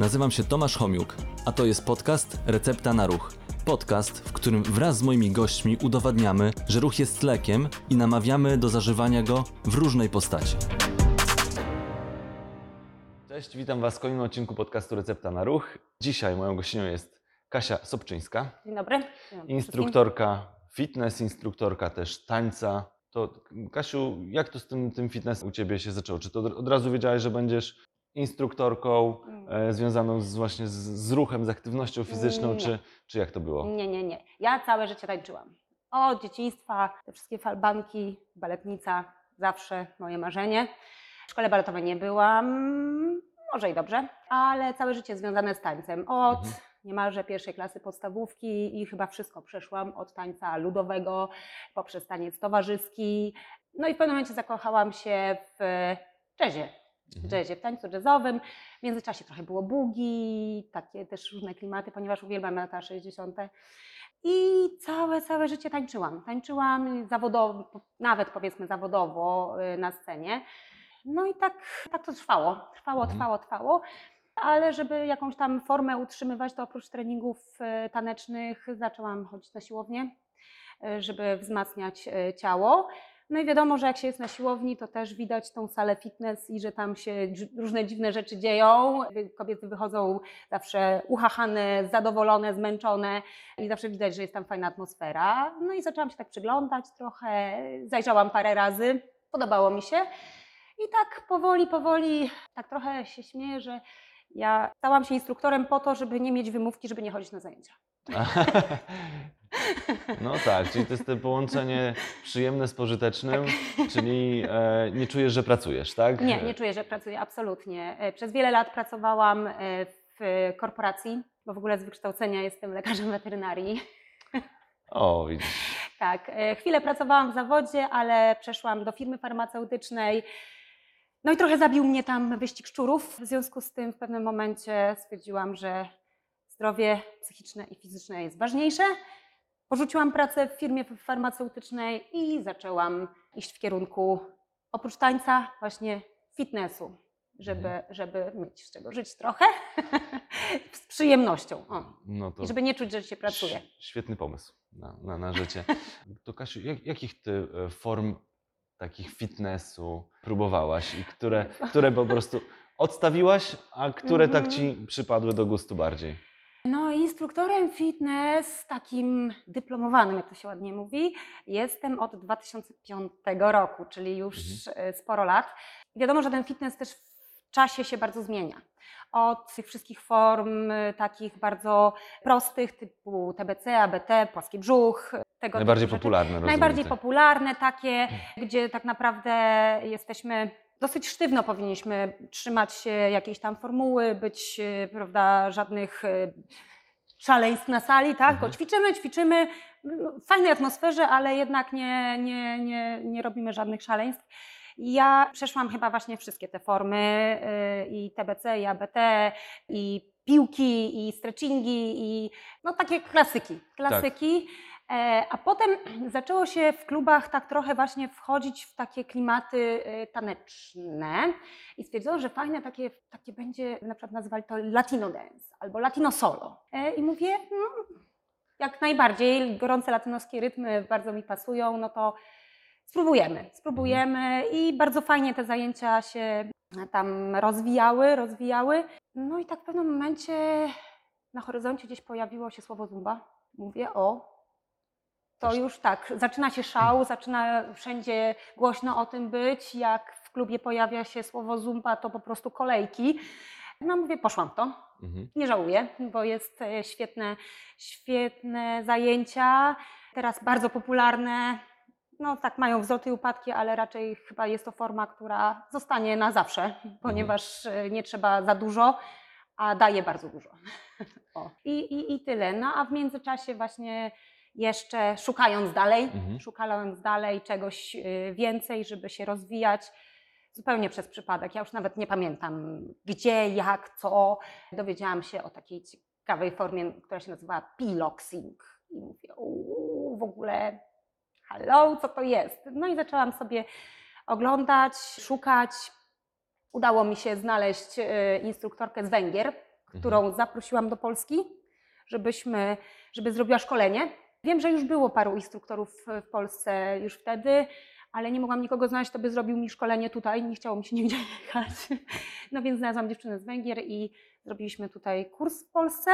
Nazywam się Tomasz Homiuk, a to jest podcast Recepta na Ruch. Podcast, w którym wraz z moimi gośćmi udowadniamy, że ruch jest lekiem i namawiamy do zażywania go w różnej postaci. Cześć, witam Was w kolejnym odcinku podcastu Recepta na Ruch. Dzisiaj moją gościnią jest Kasia Sobczyńska, Dzień dobry. Dzień dobry wszystkim. instruktorka fitness, instruktorka też tańca. To Kasiu, jak to z tym, tym fitness u Ciebie się zaczęło? Czy to od, razu wiedziałaś, że będziesz instruktorką Mm. e, związaną z, właśnie z, z ruchem, z aktywnością fizyczną, Nie. czy, czy jak to było? Nie, nie, nie. Ja całe życie tańczyłam. Od dzieciństwa, te wszystkie falbanki, baletnica, zawsze moje marzenie. W szkole baletowej nie byłam, może i dobrze, ale całe życie związane z tańcem. Od Mhm. niemalże pierwszej klasy podstawówki i chyba wszystko przeszłam, od tańca ludowego poprzez taniec towarzyski. No i w pewnym momencie zakochałam się w jazzie. W Mhm. jazzie, w tańcu jazzowym. W międzyczasie trochę było bugi, takie też różne klimaty, ponieważ uwielbiam lata 60. I całe, całe życie tańczyłam. Tańczyłam zawodowo, nawet powiedzmy zawodowo y, na scenie. No i tak, tak to trwało. Trwało, Mhm. trwało, trwało. Ale żeby jakąś tam formę utrzymywać, to oprócz treningów y, tanecznych zaczęłam chodzić na siłownię, y, żeby wzmacniać ciało. No i wiadomo, że jak się jest na siłowni, to też widać tą salę fitness i że tam się różne dziwne rzeczy dzieją. Kobiety wychodzą zawsze uchachane, zadowolone, zmęczone i zawsze widać, że jest tam fajna atmosfera. No i zaczęłam się tak przyglądać trochę, zajrzałam parę razy, podobało mi się. I tak powoli, powoli, tak trochę się śmieję, że ja stałam się instruktorem po to, żeby nie mieć wymówki, żeby nie chodzić na zajęcia. No tak, czyli to jest to połączenie przyjemne z pożytecznym, czyli e, nie czujesz, że pracujesz, tak? Nie, nie czuję, że pracuję, absolutnie. E, Przez wiele lat pracowałam e, w korporacji, bo w ogóle z wykształcenia jestem lekarzem weterynarii. O, widzisz. Tak, e, chwilę pracowałam w zawodzie, ale przeszłam do firmy farmaceutycznej. No i trochę zabił mnie tam wyścig szczurów. W związku z tym w pewnym momencie stwierdziłam, że zdrowie psychiczne i fizyczne jest ważniejsze. Porzuciłam pracę w firmie farmaceutycznej i zaczęłam iść w kierunku oprócz tańca właśnie fitnessu, żeby, żeby mieć z czego żyć trochę z przyjemnością. O. No to I żeby nie czuć, że się pracuje. ś- Świetny pomysł na, na, na życie. To Kasiu, jak, jakich ty e, form takich fitnessu próbowałaś i które, które po prostu odstawiłaś, a które tak Mhm. ci przypadły do gustu bardziej? No, instruktorem fitness, takim dyplomowanym, jak to się ładnie mówi, jestem od 2005 roku, czyli już e, sporo lat. Wiadomo, że ten fitness też w czasie się bardzo zmienia. Od tych wszystkich form e, takich bardzo prostych, typu TBC, ABT, płaski brzuch, tego Najbardziej popularne. Najbardziej tak. popularne takie, gdzie tak naprawdę jesteśmy dosyć sztywno powinniśmy trzymać się jakiejś tam formuły, być, e, prawda, żadnych e, szaleństw na sali, tak? Mhm. Ćwiczymy, ćwiczymy no, w fajnej atmosferze, ale jednak nie, nie, nie, nie robimy żadnych szaleństw. Ja przeszłam chyba właśnie wszystkie te formy y, i TBC, i ABT, i piłki, i stretchingi, i no takie klasyki. Klasyki. E, A potem zaczęło się w klubach tak trochę właśnie wchodzić w takie klimaty e, taneczne i stwierdzono, że fajne takie, takie będzie, na przykład nazywali to latino dance albo latino solo. E, I mówię, no, jak najbardziej, gorące latynoskie rytmy bardzo mi pasują, no to spróbujemy, spróbujemy i bardzo fajnie te zajęcia się tam rozwijały, rozwijały. No i tak w pewnym momencie na horyzoncie gdzieś pojawiło się słowo zumba. Mówię, o, to już tak, zaczyna się szał, zaczyna wszędzie głośno o tym być. Jak w klubie pojawia się słowo zumba, to po prostu kolejki. No mówię, poszłam to. Mhm. Nie żałuję, bo jest e, świetne, świetne zajęcia. Teraz bardzo popularne. No tak, mają wzloty i upadki, ale raczej chyba jest to forma, która zostanie na zawsze, ponieważ e, nie trzeba za dużo, a daje bardzo dużo. I, i, I tyle. No a w międzyczasie właśnie jeszcze szukając dalej, Mhm. szukając dalej czegoś y, więcej, żeby się rozwijać, zupełnie przez przypadek. Ja już nawet nie pamiętam gdzie, jak, co. Dowiedziałam się o takiej ciekawej formie, która się nazywa piloxing. I mówię, uuu, w ogóle, hello, co to jest? No i zaczęłam sobie oglądać, szukać. Udało mi się znaleźć y, instruktorkę z Węgier, którą zaprosiłam do Polski, żebyśmy, żeby zrobiła szkolenie. Wiem, że już było paru instruktorów w Polsce już wtedy, ale nie mogłam nikogo znaleźć, kto by zrobił mi szkolenie tutaj. Nie chciało mi się nigdzie jechać. No więc znalazłam dziewczynę z Węgier i zrobiliśmy tutaj kurs w Polsce.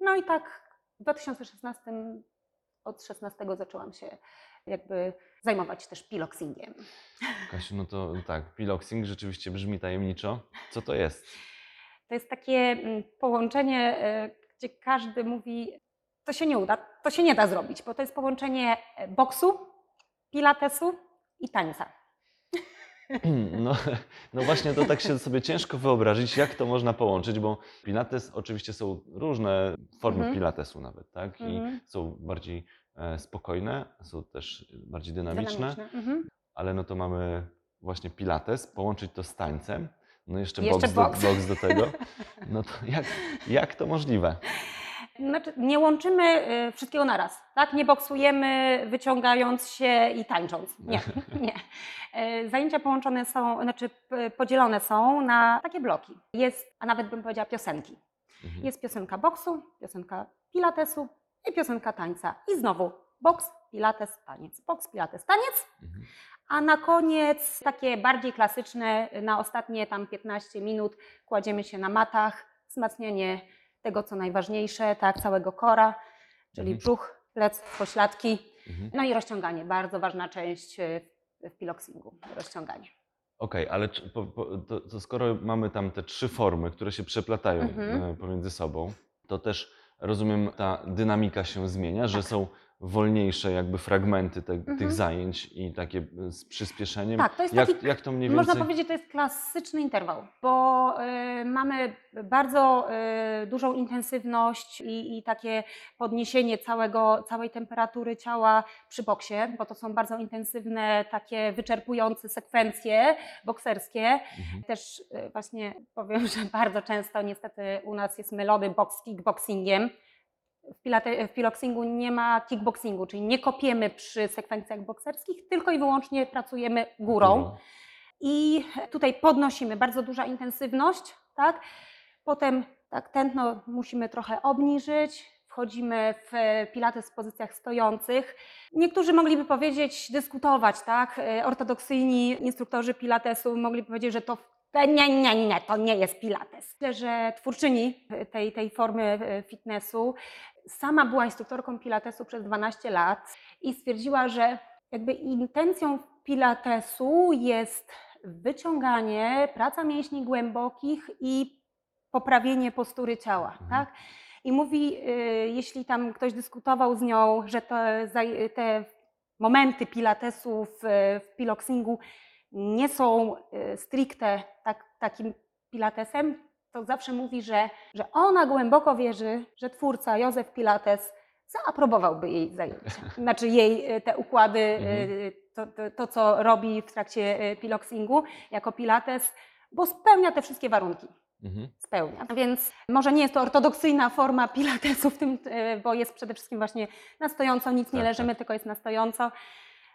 No i tak w 2016, od 16 zaczęłam się jakby zajmować też piloxingiem. Kasiu, no to tak, piloxing rzeczywiście brzmi tajemniczo. Co to jest? To jest takie mm, połączenie, e, gdzie każdy mówi, to się nie uda, to się nie da zrobić, bo to jest połączenie e, boksu, pilatesu i tańca. No, no właśnie to tak się sobie ciężko wyobrazić, jak to można połączyć, bo pilates, oczywiście są różne formy Mhm. pilatesu nawet, tak? I Mhm. są bardziej e, spokojne, są też bardziej dynamiczne, Mhm. ale no to mamy właśnie pilates, połączyć to z tańcem, no jeszcze, Jeszcze boks, do, boks. boks do tego, no to jak, jak to możliwe? Znaczy, nie łączymy e, wszystkiego naraz, tak? Nie boksujemy wyciągając się i tańcząc. Nie, nie. E, Zajęcia połączone są, znaczy podzielone są na takie bloki. Jest, a nawet bym powiedziała piosenki. Mhm. Jest piosenka boksu, piosenka pilatesu i piosenka tańca. I znowu boks, pilates, taniec. Boks, pilates, taniec. Mhm. A na koniec takie bardziej klasyczne, na ostatnie tam 15 minut kładziemy się na matach, wzmacnianie tego, co najważniejsze, tak, całego kora, czyli Mhm. brzuch, plec, pośladki, Mhm. no i rozciąganie, bardzo ważna część y, w piloxingu, rozciąganie. Okej, ale czy, po, po, to, to skoro mamy tam te trzy formy, które się przeplatają Mhm. e, pomiędzy sobą, to też rozumiem, ta dynamika się zmienia, że Tak. są wolniejsze jakby fragmenty te, Mhm. tych zajęć i takie e, z przyspieszeniem. Tak, to jest jak, taki jak to mniej więcej? Można powiedzieć, to jest klasyczny interwał, bo y, mamy bardzo y, dużą intensywność i, i takie podniesienie całego, całej temperatury ciała przy boksie, bo to są bardzo intensywne, takie wyczerpujące sekwencje bokserskie. Mhm. Też y, właśnie powiem, że bardzo często niestety u nas jest mylony boks z kickboxingiem. W, pilate, w piloxingu nie ma kickboxingu, czyli nie kopiemy przy sekwencjach bokserskich, tylko i wyłącznie pracujemy górą. I tutaj podnosimy, bardzo duża intensywność, tak? Potem tak, tętno musimy trochę obniżyć, wchodzimy w pilates w pozycjach stojących. Niektórzy mogliby powiedzieć, dyskutować, tak? E, Ortodoksyjni instruktorzy pilatesu mogliby powiedzieć, że to nie, nie, nie, to nie jest pilates. Myślę, że twórczyni tej, tej formy e, fitnessu sama była instruktorką pilatesu przez 12 lat i stwierdziła, że jakby intencją pilatesu jest wyciąganie, praca mięśni głębokich i poprawienie postury ciała, Mhm. tak? I mówi, y, jeśli tam ktoś dyskutował z nią, że te, te momenty pilatesu w, w piloxingu nie są y, stricte tak, takim pilatesem, to zawsze mówi, że, że ona głęboko wierzy, że twórca Józef Pilates zaaprobowałby jej zajęcia. Znaczy jej y, te układy, Mhm. y, to, to, to co robi w trakcie piloxingu jako pilates, bo spełnia te wszystkie warunki Mhm. spełnia. Więc może nie jest to ortodoksyjna forma pilatesu w tym, bo jest przede wszystkim właśnie na stojąco, nic nie Tak, leżymy, tak. tylko jest na stojąco.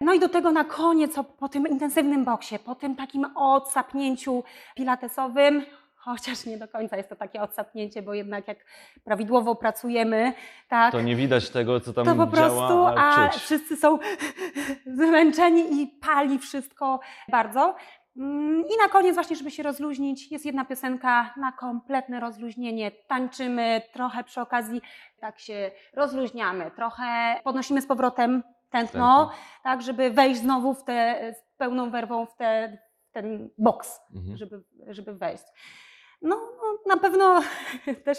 No i do tego na koniec, po tym intensywnym boksie, po tym takim odsapnięciu pilatesowym, chociaż nie do końca jest to takie odsapnięcie, bo jednak jak prawidłowo pracujemy, tak, To nie widać tego, co tam to po prostu, działa, a a wszyscy są zmęczeni i pali wszystko bardzo. Mm, I na koniec właśnie, żeby się rozluźnić, jest jedna piosenka na kompletne rozluźnienie. Tańczymy trochę przy okazji, tak się rozluźniamy, trochę podnosimy z powrotem tętno, Tętno. tak, żeby wejść znowu w te, z pełną werwą w te, ten boks Mhm. żeby, żeby wejść. No, no na pewno też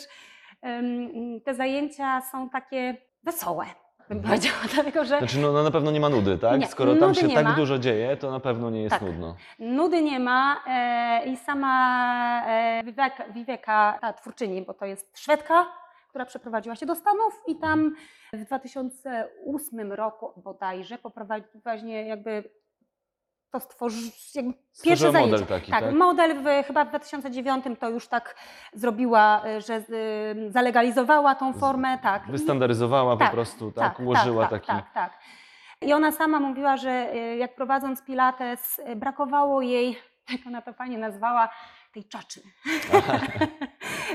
em, te zajęcia są takie wesołe, bym Mhm. powiedziała, dlatego że Znaczy, no, no na pewno nie ma nudy, tak? Nie, Skoro tam nudy się nie tak ma. dużo dzieje, to na pewno nie jest Tak. nudno. nudy nie ma e, i sama e, Viveka, Viveka, ta twórczyni, bo to jest Szwedka, która przeprowadziła się do Stanów i tam w 2008 roku bodajże poprowadziła właśnie jakby to stworzy, jakby pierwsze zajęcie. model taki, tak? Tak, model w, chyba w 2009 to już tak zrobiła, y, że y, zalegalizowała tą formę, tak. I- Wystandaryzowała Tak, po prostu, tak? Ułożyła tak, taki... Tak, tak. I ona sama mówiła, że y, jak prowadząc pilates, y, brakowało jej, jak ona to fajnie nazwała, tej czaczy.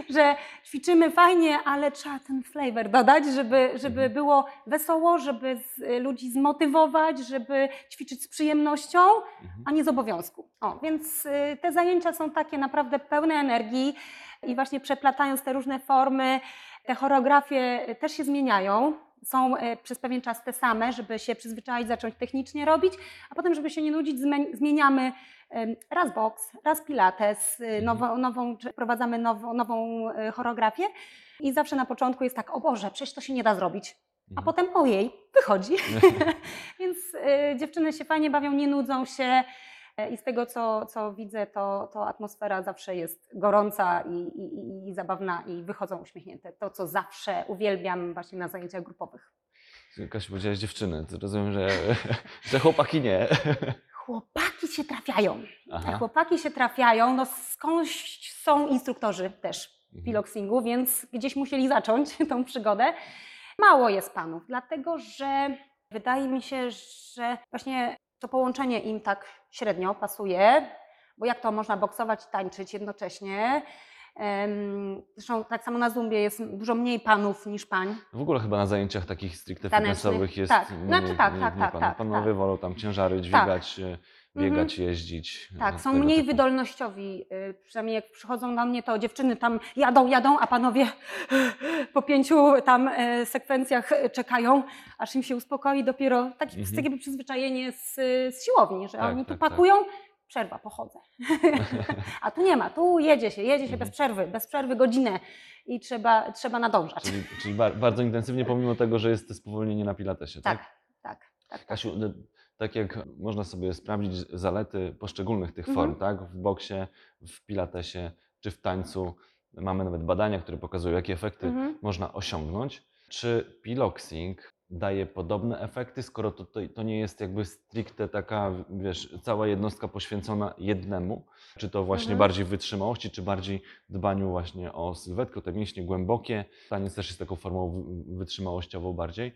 że ćwiczymy fajnie, ale trzeba ten flavor dodać, żeby, żeby Mhm. było wesoło, żeby z, ludzi zmotywować, żeby ćwiczyć z przyjemnością, Mhm. a nie z obowiązku. O, więc y, te zajęcia są takie naprawdę pełne energii i właśnie przeplatając te różne formy, te choreografie y, też się zmieniają. Są y, przez pewien czas te same, żeby się przyzwyczaić, zacząć technicznie robić, a potem, żeby się nie nudzić, zmie- zmieniamy raz boks, raz pilates, y, nową, nową, czy wprowadzamy nową, nową choreografię i zawsze na początku jest tak, o Boże, przecież to się nie da zrobić, a Mhm. potem ojej, wychodzi. Więc y, dziewczyny się fajnie bawią, nie nudzą się i z tego, co, co widzę, to, to atmosfera zawsze jest gorąca i, i, i- zabawna i wychodzą uśmiechnięte. To, co zawsze uwielbiam właśnie na zajęciach grupowych. Kasiu, powiedziałaś dziewczyny, to rozumiem, że, że chłopaki nie. Chłopaki się trafiają. Aha. Chłopaki się trafiają, no skądś są instruktorzy też Mhm. piloxingu, więc gdzieś musieli zacząć tą przygodę. Mało jest panów, dlatego że wydaje mi się, że właśnie to połączenie im tak średnio pasuje, bo jak to można boksować i tańczyć jednocześnie. Zresztą tak samo na Zumbie jest dużo mniej panów niż pań. W ogóle chyba na zajęciach takich stricte Tanecznych. fitnessowych jest Tak. mniej, Znaczy tak, mniej, tak, mniej tak, panów. tak, Panowie tak. wolą tam ciężary dźwigać, e, biegać, jeździć. e, Tak, są tego mniej typu. wydolnościowi. y, Przynajmniej jak przychodzą do mnie, to dziewczyny tam jadą, jadą, a panowie po pięciu tam e, sekwencjach czekają, aż im się uspokoi. Dopiero takie, Mhm. takie przyzwyczajenie z, z siłowni, że Tak, oni tu tak, tak. pakują, przerwa, pochodzę. a tu nie ma, tu jedzie się, jedzie się Mhm. bez przerwy, bez przerwy godzinę i trzeba, trzeba nadążać. Czyli, czyli bar- bardzo intensywnie, pomimo tego, że jest to spowolnienie na pilatesie, tak? Tak, tak, tak. tak. Kasiu, tak jak można sobie sprawdzić zalety poszczególnych tych Mhm. form, tak? W boksie, w pilatesie czy w tańcu. Mamy nawet badania, które pokazują, jakie efekty Mhm. można osiągnąć. Czy piloxing daje podobne efekty, skoro to, to, to nie jest jakby stricte taka, wiesz, cała jednostka poświęcona jednemu? Czy to właśnie Mhm. bardziej wytrzymałości, czy bardziej dbaniu właśnie o sylwetkę, te mięśnie głębokie? Taniec też jest taką formą wy- wytrzymałościową bardziej.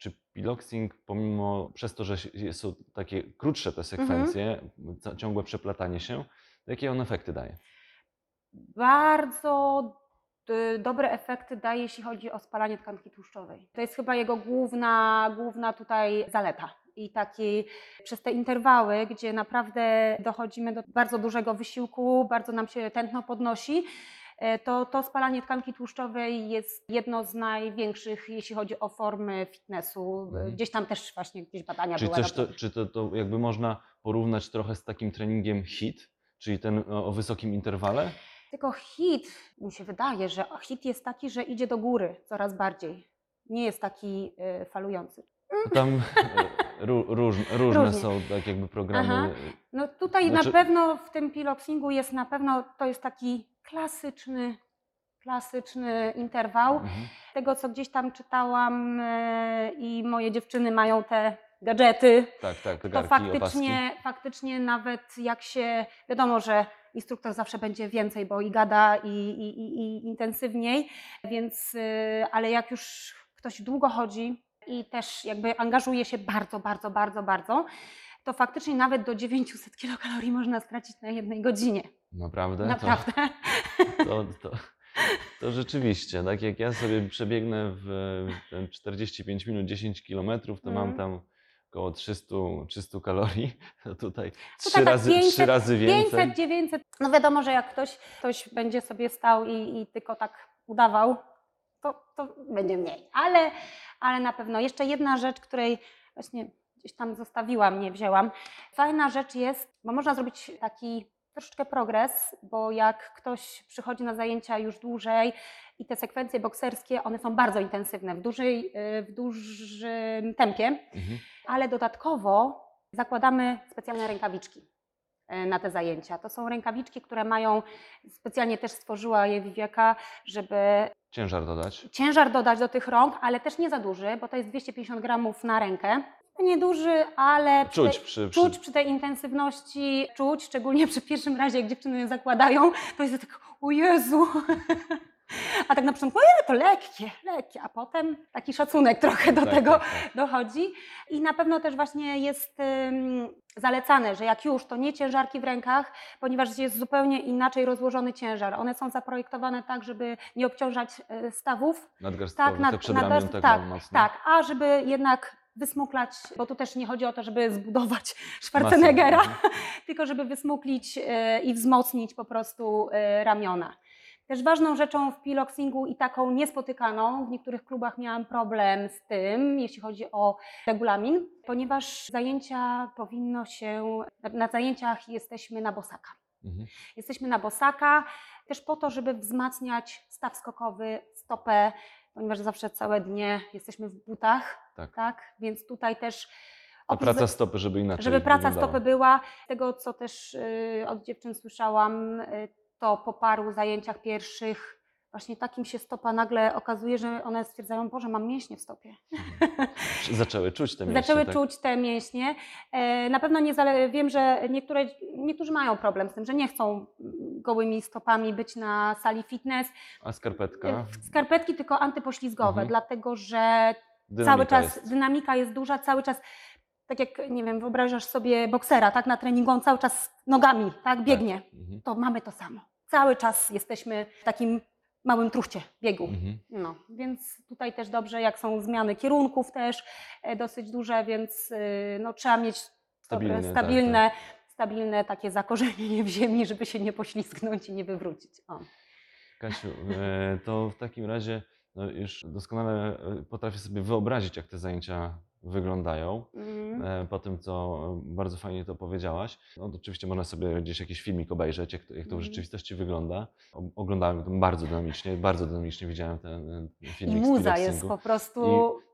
Czy piloxing, pomimo przez to, że są takie krótsze te sekwencje, ca- ciągłe przeplatanie się, jakie on efekty daje? bardzo dobre efekty daje, jeśli chodzi o spalanie tkanki tłuszczowej. To jest chyba jego główna, główna tutaj zaleta. I taki przez te interwały, gdzie naprawdę dochodzimy do bardzo dużego wysiłku, bardzo nam się tętno podnosi, to, to spalanie tkanki tłuszczowej jest jedno z największych, jeśli chodzi o formy fitnessu. Mhm. Gdzieś tam też właśnie gdzieś badania Czy, były. też to, czy to, to jakby można porównać trochę z takim treningiem HIT, czyli ten o, wysokim interwale? Tylko hit, mi się wydaje, że hit jest taki, że idzie do góry coraz bardziej. Nie jest taki y, falujący. Tam e, ró, róż, różne Różnie. są tak jakby programy. Aha. No tutaj Znaczy- na pewno w tym piloxingu jest na pewno, to jest taki klasyczny, klasyczny interwał. Mhm. Tego, co gdzieś tam czytałam y, i moje dziewczyny mają te gadżety, Tak, tak, to zegarki, faktycznie, faktycznie nawet jak się, wiadomo, że instruktor zawsze będzie więcej, bo i gada i, i, i, i intensywniej, więc, y, ale jak już ktoś długo chodzi i też jakby angażuje się bardzo, bardzo, bardzo, bardzo, to faktycznie nawet do 900 kilokalorii można stracić na jednej godzinie. Naprawdę? Naprawdę. To, to, to, to rzeczywiście, tak jak ja sobie przebiegnę w ten 45 minut 10 kilometrów, to mam Mhm. tam około 300, 300 kalorii, to tutaj trzy razy, 500, trzy razy więcej. 500, 900. No wiadomo, że jak ktoś, ktoś będzie sobie stał i, i tylko tak udawał, to, to będzie mniej. Ale, ale na pewno jeszcze jedna rzecz, której właśnie gdzieś tam zostawiłam, nie wzięłam. Fajna rzecz jest, bo można zrobić taki troszeczkę progres, bo jak ktoś przychodzi na zajęcia już dłużej i te sekwencje bokserskie, one są bardzo intensywne, w, dużej, y, w dużym tempie, Mhm. ale dodatkowo zakładamy specjalne rękawiczki e, na te zajęcia. To są rękawiczki, które mają, specjalnie też stworzyła je Wiwieka, żeby Ciężar dodać. ciężar dodać do tych rąk, ale też nie za duży, bo to jest 250 gramów na rękę. Nieduży, ale przy Czuć tej, przy, przy, czuć przy tej intensywności, czuć, szczególnie przy pierwszym razie, jak dziewczyny je zakładają, to jest tak, o Jezu, A tak na początku, e, to lekkie, lekkie, a potem taki szacunek trochę do Tak, tego tak, tak. dochodzi. I na pewno też właśnie jest zalecane, że jak już, to nie ciężarki w rękach, ponieważ jest zupełnie inaczej rozłożony ciężar. One są zaprojektowane tak, żeby nie obciążać y, stawów, Nadgarstkowe, tak, nad- te nadgarst- tak, tak, a żeby jednak wysmuklać, bo tu też nie chodzi o to, żeby zbudować Schwarzeneggera, Masę, mhm. tylko żeby wysmuklić e, i wzmocnić po prostu e, ramiona. Też ważną rzeczą w piloxingu i taką niespotykaną, w niektórych klubach miałam problem z tym, jeśli chodzi o regulamin, ponieważ zajęcia powinno się, na, na zajęciach jesteśmy na bosaka. Mhm. Jesteśmy na bosaka też po to, żeby wzmacniać staw skokowy, stopę, ponieważ zawsze całe dnie jesteśmy w butach, Tak. tak? Więc tutaj też A praca stopy, żeby inaczej żeby praca wyglądała. stopy była. Z tego, co też y, od dziewczyn słyszałam, y, to po paru zajęciach pierwszych właśnie takim się stopa nagle okazuje, że one stwierdzają, Boże, mam mięśnie w stopie. Czy Zaczęły czuć te mięśnie, Zaczęły tak? czuć te mięśnie. E, Na pewno nie zale- wiem, że niektóre, niektórzy mają problem z tym, że nie chcą gołymi stopami być na sali fitness. A skarpetka? W Skarpetki tylko antypoślizgowe, Mhm. dlatego że Dynamika cały czas jest. dynamika jest duża, cały czas, tak jak, nie wiem, wyobrażasz sobie boksera, tak, na treningu on cały czas nogami, tak, biegnie. Mhm. To mamy to samo. Cały czas jesteśmy w takim małym truchcie biegu. Mhm. No, więc tutaj też dobrze, jak są zmiany kierunków też e, dosyć duże, więc y, no, trzeba mieć Stabilnie, dobre, tak, stabilne, stabilne takie zakorzenienie w ziemi, żeby się nie poślizgnąć i nie wywrócić. O. Kasiu, e, to w takim razie no już doskonale e, potrafię sobie wyobrazić, jak te zajęcia wyglądają. Mm. Po tym, co bardzo fajnie to powiedziałaś. No, oczywiście można sobie gdzieś jakiś filmik obejrzeć, jak to, jak to w Mhm. rzeczywistości wygląda. Oglądałem to bardzo dynamicznie, bardzo dynamicznie widziałem ten, I filmik z muza jest po prostu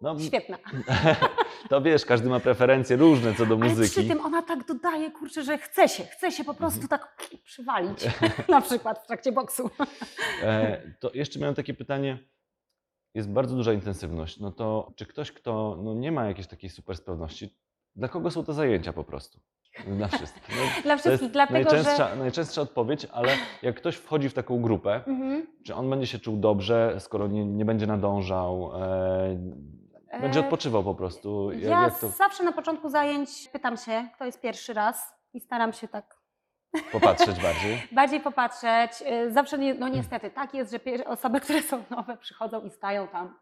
no, świetna. to wiesz, każdy ma preferencje różne co do Ale przy muzyki. tym ona tak dodaje, kurczę, że chce się, chce się po prostu Mhm. tak przywalić, na przykład w trakcie boksu. E, to jeszcze miałem takie pytanie. Jest bardzo duża intensywność. No to czy ktoś, kto no nie ma jakiejś takiej super sprawności, dla kogo są te zajęcia po prostu? Dla wszystkich. No, Dla wszystkich, dlatego najczęstsza, że... najczęstsza odpowiedź, ale jak ktoś wchodzi w taką grupę, Mhm. czy on będzie się czuł dobrze, skoro nie, nie będzie nadążał, e, będzie E, odpoczywał po prostu? Jak, Ja jak to zawsze na początku zajęć pytam się, kto jest pierwszy raz i staram się tak popatrzeć bardziej? bardziej popatrzeć. Y, Zawsze, nie, no niestety, tak jest, że osoby, które są nowe przychodzą i stają tam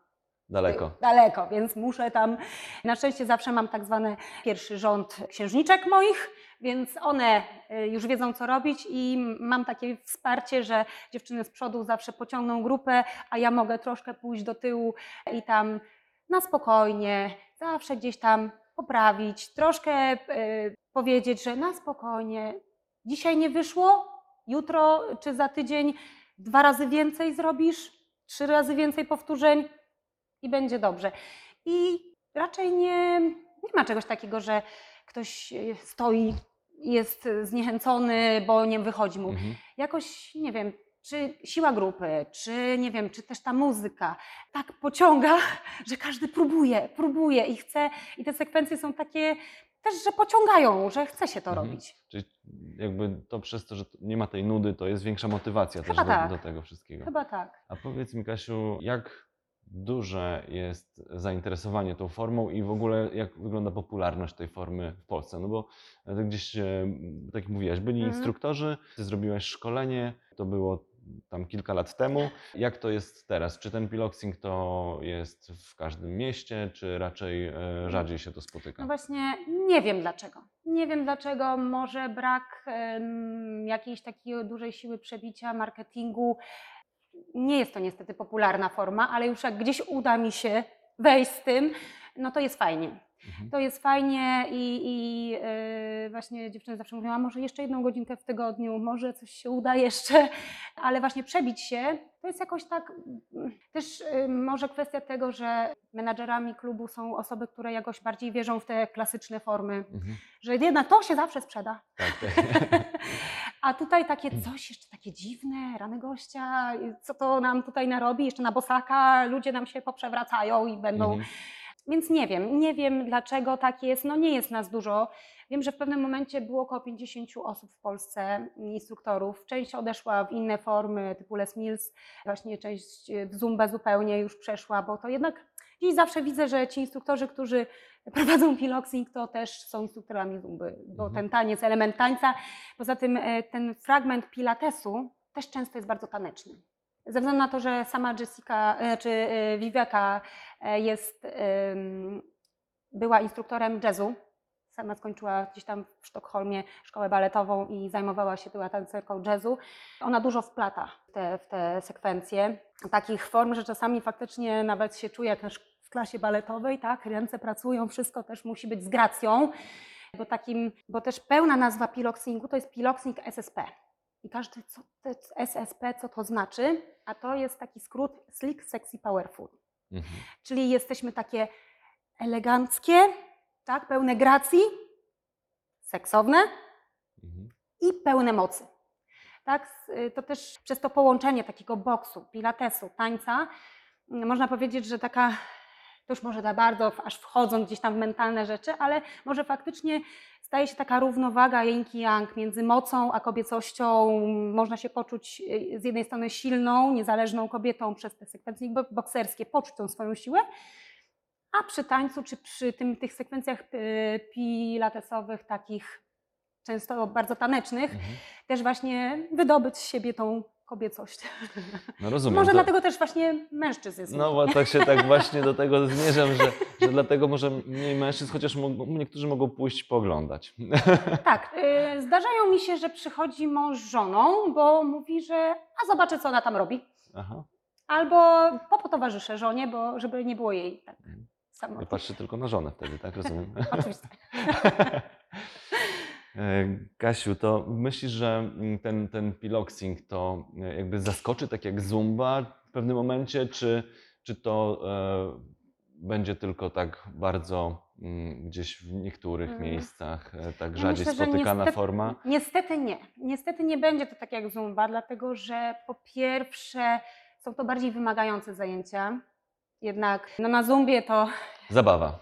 Daleko. daleko, więc muszę tam. Na szczęście zawsze mam tak zwany pierwszy rząd księżniczek moich, więc one y, już wiedzą, co robić i mam takie wsparcie, że dziewczyny z przodu zawsze pociągną grupę, a ja mogę troszkę pójść do tyłu i tam na spokojnie, zawsze gdzieś tam poprawić, troszkę y, powiedzieć, że na spokojnie, dzisiaj nie wyszło, jutro czy za tydzień dwa razy więcej zrobisz, trzy razy więcej powtórzeń i będzie dobrze. I raczej nie, nie ma czegoś takiego, że ktoś stoi jest zniechęcony, bo nie wychodzi mu. Mhm. Jakoś, nie wiem, czy siła grupy, czy nie wiem, czy też ta muzyka tak pociąga, że każdy próbuje, próbuje i chce. I te sekwencje są takie też, że pociągają, że chce się to Mhm. robić. Czyli jakby to przez to, że nie ma tej nudy, to jest większa motywacja Chyba też do, tak. do tego wszystkiego. Chyba tak. A powiedz mi, Kasiu, jak duże jest zainteresowanie tą formą i w ogóle jak wygląda popularność tej formy w Polsce? No bo e, gdzieś, e, tak jak mówiłaś, byli Mhm. instruktorzy, ty zrobiłaś szkolenie, to było tam kilka lat temu. Jak to jest teraz? Czy ten piloxing to jest w każdym mieście, czy raczej e, rzadziej się to spotyka? No właśnie nie wiem dlaczego. Nie wiem dlaczego, może brak jakiejś takiej dużej siły przebicia, marketingu. Nie jest to niestety popularna forma, ale już jak gdzieś uda mi się wejść z tym, no to jest fajnie. Mhm. To jest fajnie i, i yy, właśnie dziewczyny zawsze mówią, a może jeszcze jedną godzinkę w tygodniu, może coś się uda jeszcze, ale właśnie przebić się, to jest jakoś tak, mm, też yy, może kwestia tego, że menadżerami klubu są osoby, które jakoś bardziej wierzą w te klasyczne formy, Mhm. że jednak to się zawsze sprzeda. Tak, tak. A tutaj takie coś jeszcze takie dziwne, rany gościa, co to nam tutaj narobi, jeszcze na bosaka, ludzie nam się poprzewracają i będą Mhm. Więc nie wiem, nie wiem dlaczego tak jest. No nie jest nas dużo. Wiem, że w pewnym momencie było około 50 osób w Polsce, instruktorów. Część odeszła w inne formy, typu Les Mills, właśnie część w Zumba zupełnie już przeszła, bo to jednak dziś zawsze widzę, że ci instruktorzy, którzy prowadzą piloxing, to też są instruktorami Zumby, bo Mhm. ten taniec, element tańca, poza tym e, ten fragment pilatesu też często jest bardzo taneczny. Ze względu na to, że sama Jessica, e, czy e, Viveka e, jest, była instruktorem jazzu, sama skończyła gdzieś tam w Sztokholmie szkołę baletową i zajmowała się, była tancerką jazzu. Ona dużo wplata w te, w te sekwencje takich form, że czasami faktycznie nawet się czuje jak w klasie baletowej, tak, ręce pracują, wszystko też musi być z gracją, bo takim, bo też pełna nazwa piloxingu to jest piloxing SSP. I każdy, co to SSP, co to znaczy, a to jest taki skrót Slick, Sexy, Powerful. Mhm. Czyli jesteśmy takie eleganckie, tak, pełne gracji, seksowne Mhm. i pełne mocy. Tak, y, to też przez to połączenie takiego boksu, pilatesu, tańca, można powiedzieć, że taka, to już może za bardzo, aż wchodząc gdzieś tam w mentalne rzeczy, ale może faktycznie staje się taka równowaga yin yang między mocą a kobiecością. Można się poczuć y, z jednej strony silną, niezależną kobietą przez te sekwencje bo- bokserskie, poczuć tą swoją siłę, a przy tańcu czy przy tym, tych sekwencjach y, pilatesowych, takich często bardzo tanecznych, Mhm. też właśnie wydobyć z siebie tą kobiecość. No rozumiem. Może to- dlatego też właśnie mężczyzn jest No bo tak się tak właśnie do tego zmierzam, że, że dlatego może mniej mężczyzn, chociaż mogą, niektórzy mogą pójść pooglądać. Tak, y, zdarzają mi się, że przychodzi mąż z żoną, bo mówi, że a zobaczę, co ona tam robi. Aha. Albo po potowarzyszę żonie, bo żeby nie było jej tak Mhm. Ja samotnie. patrzę tylko na żonę wtedy, tak rozumiem. Oczywiście. E, Kasiu, to myślisz, że mm, ten, ten piloxing to e, jakby zaskoczy tak jak zumba w pewnym momencie, czy, czy to e, będzie tylko tak bardzo mm, gdzieś w niektórych Mm. miejscach e, tak Ja rzadziej myślę, że spotykana niestety- forma? Niestety nie. Niestety nie będzie to tak jak Zumba, dlatego że po pierwsze są to bardziej wymagające zajęcia. Jednak no na Zumbie to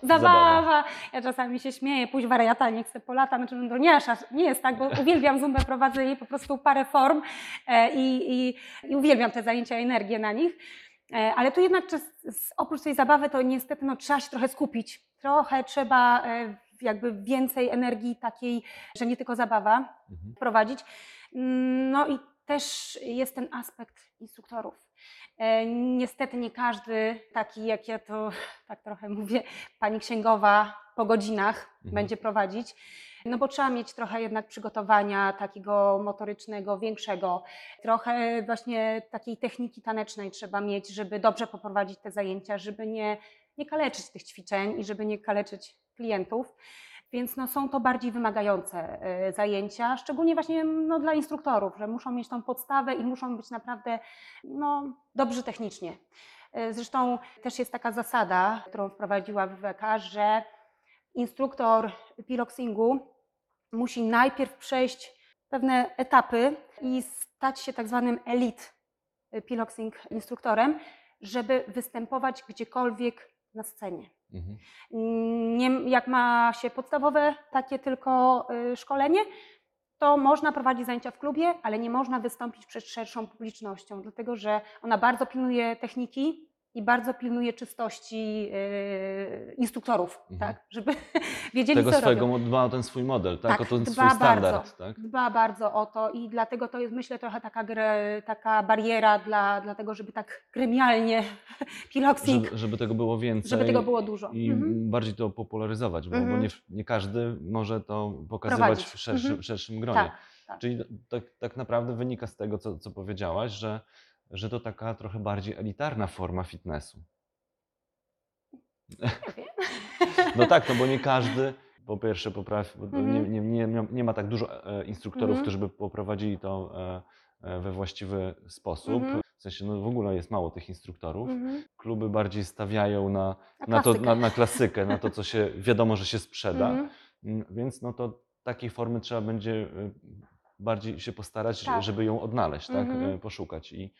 Zabawa. zabawa. Ja czasami się śmieję, pójść wariata, nie chcę polata, znaczy no to nie, nie jest tak, bo uwielbiam Zumbę, prowadzę jej po prostu parę form e, i, i, i uwielbiam te zajęcia, energię na nich. E, Ale tu jednak oprócz tej zabawy to niestety no, trzeba się trochę skupić. Trochę trzeba e, jakby więcej energii takiej, że nie tylko zabawa Mhm. prowadzić. No i też jest ten aspekt instruktorów. E, Niestety nie każdy taki, jak ja to tak trochę mówię, pani księgowa po godzinach Mhm. będzie prowadzić. No bo trzeba mieć trochę jednak przygotowania takiego motorycznego, większego. Trochę właśnie takiej techniki tanecznej trzeba mieć, żeby dobrze poprowadzić te zajęcia, żeby nie, nie kaleczyć tych ćwiczeń i żeby nie kaleczyć klientów. Więc no, są to bardziej wymagające e, zajęcia, szczególnie właśnie no, dla instruktorów, że muszą mieć tą podstawę i muszą być naprawdę no, dobrzy technicznie. E, Zresztą też jest taka zasada, którą wprowadziła WWK, że instruktor piloxingu musi najpierw przejść pewne etapy i stać się tak zwanym elite piloxing instruktorem, żeby występować gdziekolwiek na scenie. Mhm. Nie, jak ma się podstawowe takie tylko y, szkolenie, to można prowadzić zajęcia w klubie, ale nie można wystąpić przed szerszą publicznością, dlatego że ona bardzo pilnuje techniki i bardzo pilnuje czystości y, instruktorów, Mhm. tak? Żeby wiedzieli, Tego co swojego, robią. dba o ten swój model, tak? Tak, o ten swój standard, bardzo. tak? Dba bardzo o to i dlatego to jest, myślę, trochę taka, taka bariera dla, dla tego, żeby tak gremialnie piloxing, Żeby, żeby tego było więcej. żeby tego było dużo. I Mhm. bardziej to popularyzować, bo, bo Mhm. nie, nie każdy może to pokazywać w szerszym, Mhm. szerszym gronie. Tak, tak. Czyli tak, tak naprawdę wynika z tego, co, co powiedziałaś, że, że to taka trochę bardziej elitarna forma fitnessu. Nie wiem. No tak, no bo nie każdy, po pierwsze, Mhm. nie, nie, nie, nie ma tak dużo e, instruktorów, Mhm. którzy by poprowadzili to e, e, we właściwy sposób. Mhm. W sensie, no w ogóle jest mało tych instruktorów. Mhm. Kluby bardziej stawiają na, Na na, to, klasykę. na, na klasykę, na to, co się wiadomo, że się sprzeda. Mhm. Mm, Więc no to takiej formy trzeba będzie bardziej się postarać, Tak. żeby ją odnaleźć, tak? Y, poszukać. I,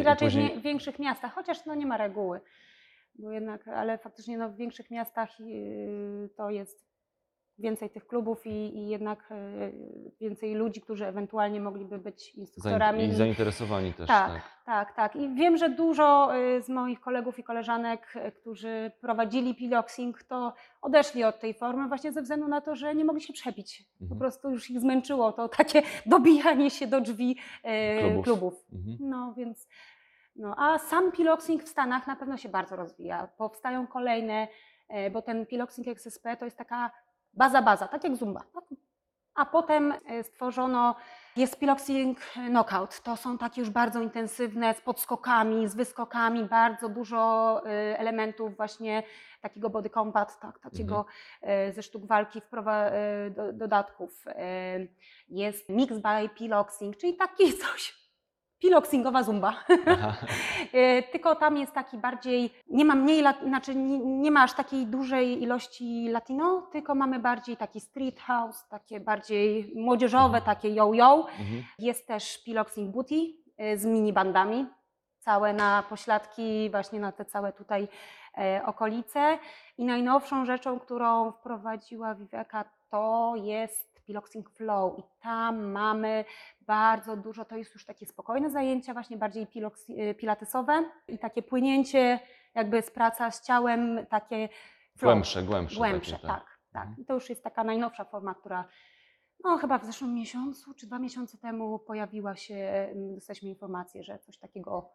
I raczej później- w, nie, w większych miastach, chociaż no nie ma reguły. Bo jednak, ale faktycznie no, w większych miastach yy, to jest więcej tych klubów i, i jednak e, więcej ludzi, którzy ewentualnie mogliby być instruktorami. I zainteresowani też, Tak, tak. tak, tak. I wiem, że dużo y, z moich kolegów i koleżanek, y, którzy prowadzili piloxing, to odeszli od tej formy właśnie ze względu na to, że nie mogli się przebić. Po Mhm. prostu już ich zmęczyło to takie dobijanie się do drzwi y, Klubów. klubów. Mhm. No więc, no a sam piloxing w Stanach na pewno się bardzo rozwija. Powstają kolejne, e, bo ten piloxing XSP to jest taka baza, baza, tak jak Zumba. A potem e, stworzono, jest piloxing knockout. To są takie już bardzo intensywne, z podskokami, z wyskokami, bardzo dużo e, elementów właśnie takiego body combat, tak, takiego e, ze sztuk walki, dodatków. Jest mix by piloxing, czyli taki coś, piloxingowa zumba. E, Tylko tam jest taki bardziej, nie ma mniej, znaczy nie, nie ma aż takiej dużej ilości latino, tylko mamy bardziej taki street house, takie bardziej młodzieżowe, Mhm. takie yo-yo. Mhm. Jest też piloxing booty e, z mini bandami, całe na pośladki, właśnie na te całe tutaj e, okolice. I najnowszą rzeczą, którą wprowadziła Viveka, to jest piloxing flow. I tam mamy bardzo dużo, to jest już takie spokojne zajęcia, właśnie bardziej e, pilatesowe i takie płynięcie, jakby z praca z ciałem, takie flow. Głębsze, głębsze. Głębsze, takie, tak, tak. Mhm. I to już jest taka najnowsza forma, która no chyba w zeszłym miesiącu czy dwa miesiące temu pojawiła się, dostaliśmy informację, że coś takiego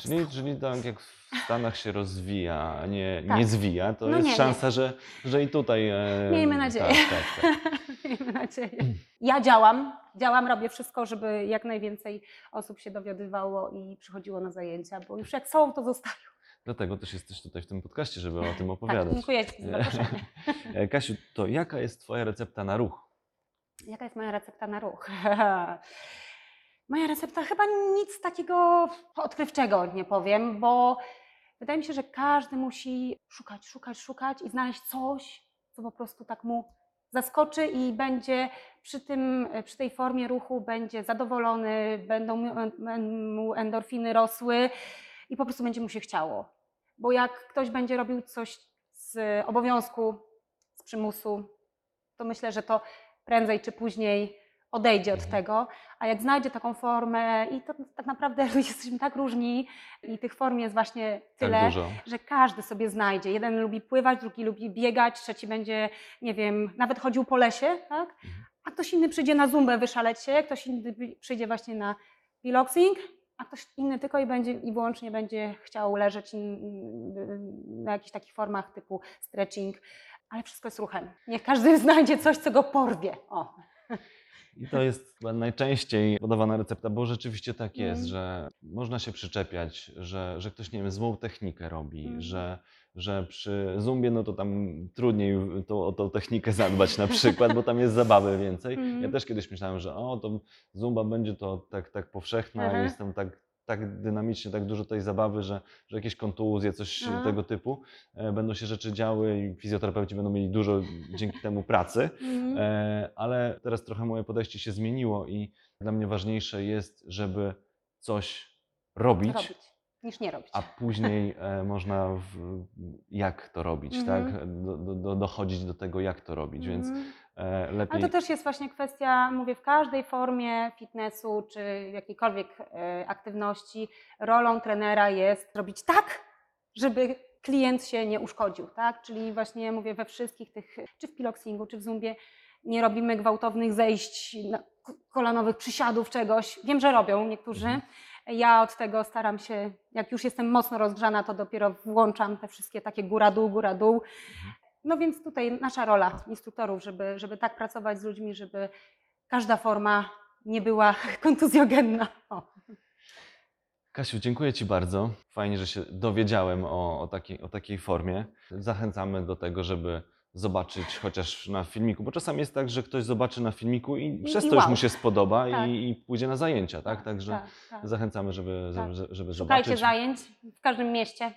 Czyli, czyli tak jak w Stanach się rozwija, a nie, Tak. nie zwija, to No jest nie, nie. szansa, Że, że i tutaj. E, Miejmy nadzieję. Tak, tak, tak. Miejmy nadzieję. Ja działam, działam, robię wszystko, żeby jak najwięcej osób się dowiadywało i przychodziło na zajęcia, bo już jak są, to zostają. Dlatego też jesteś tutaj w tym podcaście, żeby o tym Tak, opowiadać. dziękuję Ci za zaproszenie. E, Kasiu, to jaka jest Twoja recepta na ruch? Jaka jest moja recepta na ruch? Moja recepta chyba nic takiego odkrywczego nie powiem, bo wydaje mi się, że każdy musi szukać, szukać, szukać i znaleźć coś, co po prostu tak mu zaskoczy i będzie przy, tym, przy tej formie ruchu będzie zadowolony, będą mu- endorfiny rosły i po prostu będzie mu się chciało. Bo jak ktoś będzie robił coś z obowiązku, z przymusu, to myślę, że to prędzej czy później odejdzie od Mhm. tego, a jak znajdzie taką formę i to tak naprawdę jesteśmy tak różni i tych form jest właśnie tyle, Tak że każdy sobie znajdzie. Jeden lubi pływać, drugi lubi biegać, trzeci będzie, nie wiem, nawet chodził po lesie, tak? Mhm. A ktoś inny przyjdzie na zumbę wyszaleć się, ktoś inny przyjdzie właśnie na piloxing, a ktoś inny tylko i będzie i wyłącznie będzie chciał leżeć na jakichś takich formach typu stretching, ale wszystko jest ruchem. Niech każdy znajdzie coś, co go porwie. O. I to jest najczęściej podawana recepta, bo rzeczywiście tak jest, Mm. że można się przyczepiać, że, że ktoś, nie wiem, złą technikę robi, Mm. że, że przy zumbie, no to tam trudniej to, o tą technikę zadbać na przykład, bo tam jest zabawy więcej. Ja Mhm. też kiedyś myślałem, że o, to zumba będzie to tak, tak powszechna Aha. jestem tak, tak dynamicznie, tak dużo tej zabawy, że, że jakieś kontuzje, coś Aha. tego typu, e, będą się rzeczy działy i fizjoterapeuci będą mieli dużo dzięki temu pracy. Mhm. E, ale teraz trochę moje podejście się zmieniło i dla mnie ważniejsze jest, żeby coś robić, Robić, niż nie robić. a później e, można w, jak to robić, Mhm. tak? Do, do, do, dochodzić do tego, jak to robić, więc Mhm. E, lepiej. Ale to też jest właśnie kwestia, mówię, w każdej formie fitnessu czy jakiejkolwiek e, aktywności, rolą trenera jest robić tak, żeby klient się nie uszkodził, tak? Czyli właśnie mówię we wszystkich tych, czy w piloxingu, czy w zumbie, nie robimy gwałtownych zejść, kolanowych przysiadów, czegoś. Wiem, że robią niektórzy. Mhm. Ja od tego staram się, jak już jestem mocno rozgrzana, to dopiero włączam te wszystkie takie góra-dół, góra-dół. No więc tutaj nasza rola instruktorów, żeby, żeby tak pracować z ludźmi, żeby każda forma nie była kontuzjogenna. O. Kasiu, dziękuję Ci bardzo. Fajnie, że się dowiedziałem o, o, o takiej formie. Zachęcamy do tego, żeby zobaczyć chociaż na filmiku, bo czasami jest tak, że ktoś zobaczy na filmiku i, przez i to już wow. mu się spodoba Tak. i, i pójdzie na zajęcia, tak? Także tak, tak. zachęcamy, żeby, Tak. żeby, żeby Szukajcie zobaczyć. zajęć w każdym mieście.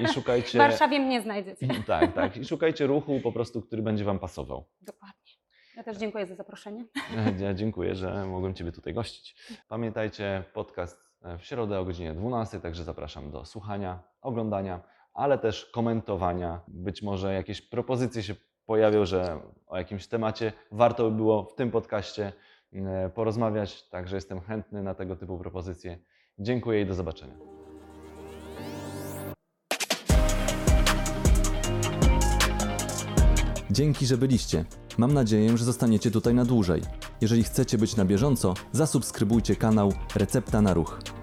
I W szukajcie. Warszawie mnie znajdziecie. Tak, tak. I szukajcie ruchu po prostu, który będzie Wam pasował. Dokładnie. Ja też dziękuję za zaproszenie. Ja dziękuję, że mogłem Ciebie tutaj gościć. Pamiętajcie, podcast w środę o godzinie 12, także zapraszam do słuchania, oglądania, ale też komentowania. Być może jakieś propozycje się pojawią, że o jakimś temacie warto by było w tym podcaście e, porozmawiać. Także jestem chętny na tego typu propozycje. Dziękuję i do zobaczenia. Dzięki, że byliście. Mam nadzieję, że zostaniecie tutaj na dłużej. Jeżeli chcecie być na bieżąco, zasubskrybujcie kanał Recepta na Ruch.